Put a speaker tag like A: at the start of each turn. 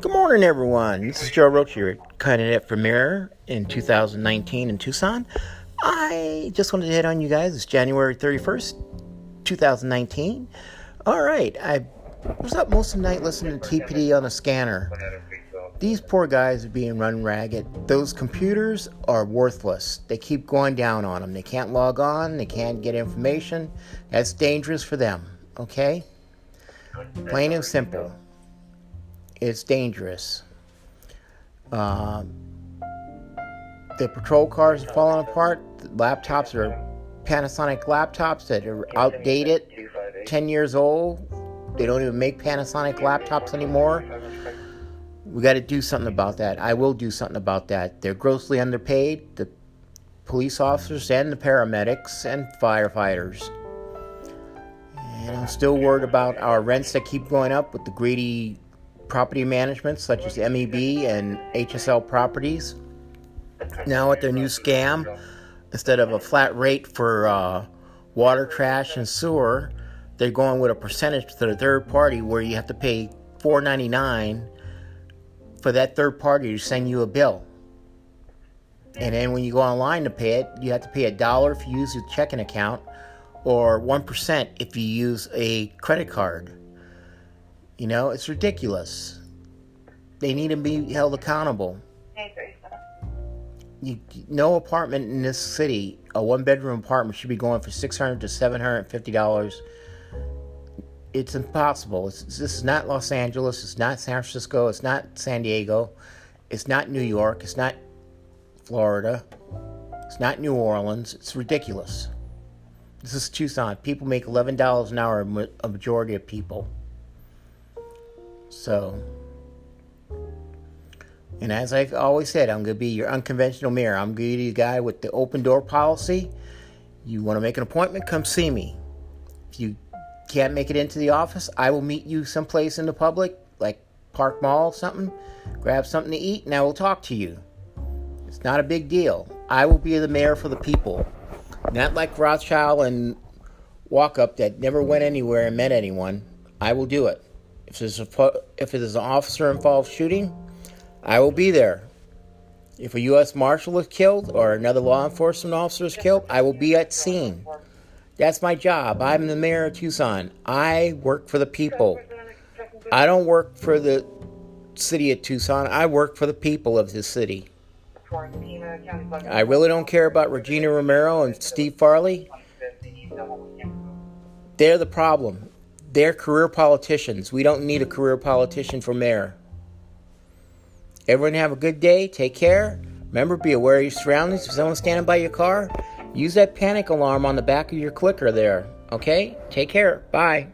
A: Good morning, everyone. This is Joe Roach here at Cutting for Mirror in 2019 in Tucson. I just wanted to hit on you guys. It's January 31st, 2019. All right, I was up most of the night listening to TPD on a scanner. These poor guys are being run ragged. Those computers are worthless. They keep going down on them. They can't log on, they can't get information. That's dangerous for them, okay? Plain and simple. It's dangerous. Uh, the patrol cars are falling apart. The laptops are Panasonic laptops that are outdated, 10 years old. They don't even make Panasonic laptops anymore. We got to do something about that. I will do something about that. They're grossly underpaid, the police officers and the paramedics and firefighters. And I'm still worried about our rents that keep going up with the greedy property management, such as MEB and HSL Properties. Now, with their new scam, instead of a flat rate for uh, water, trash, and sewer, they're going with a percentage to the third party where you have to pay $4.99 for that third party to send you a bill. And then when you go online to pay it, you have to pay a dollar if you use your checking account or 1% if you use a credit card. You know, it's ridiculous. They need to be held accountable. You, no apartment in this city, a one bedroom apartment, should be going for 600 to $750 it's impossible. It's, this is not Los Angeles. It's not San Francisco. It's not San Diego. It's not New York. It's not Florida. It's not New Orleans. It's ridiculous. This is Tucson. People make $11 an hour, a majority of people. So, and as I've always said, I'm going to be your unconventional mirror. I'm going to be the guy with the open door policy. You want to make an appointment? Come see me. If you can't make it into the office, I will meet you someplace in the public, like Park Mall, something. Grab something to eat, and I will talk to you. It's not a big deal. I will be the mayor for the people, not like Rothschild and Walkup that never went anywhere and met anyone. I will do it. If there's a if an officer involved shooting, I will be there. If a U.S. Marshal is killed or another law enforcement officer is killed, I will be at scene. That's my job. I'm the mayor of Tucson. I work for the people. I don't work for the city of Tucson. I work for the people of this city. I really don't care about Regina Romero and Steve Farley. They're the problem. They're career politicians. We don't need a career politician for mayor. Everyone have a good day. Take care. Remember, be aware of your surroundings. If someone's standing by your car, Use that panic alarm on the back of your clicker there. Okay? Take care. Bye.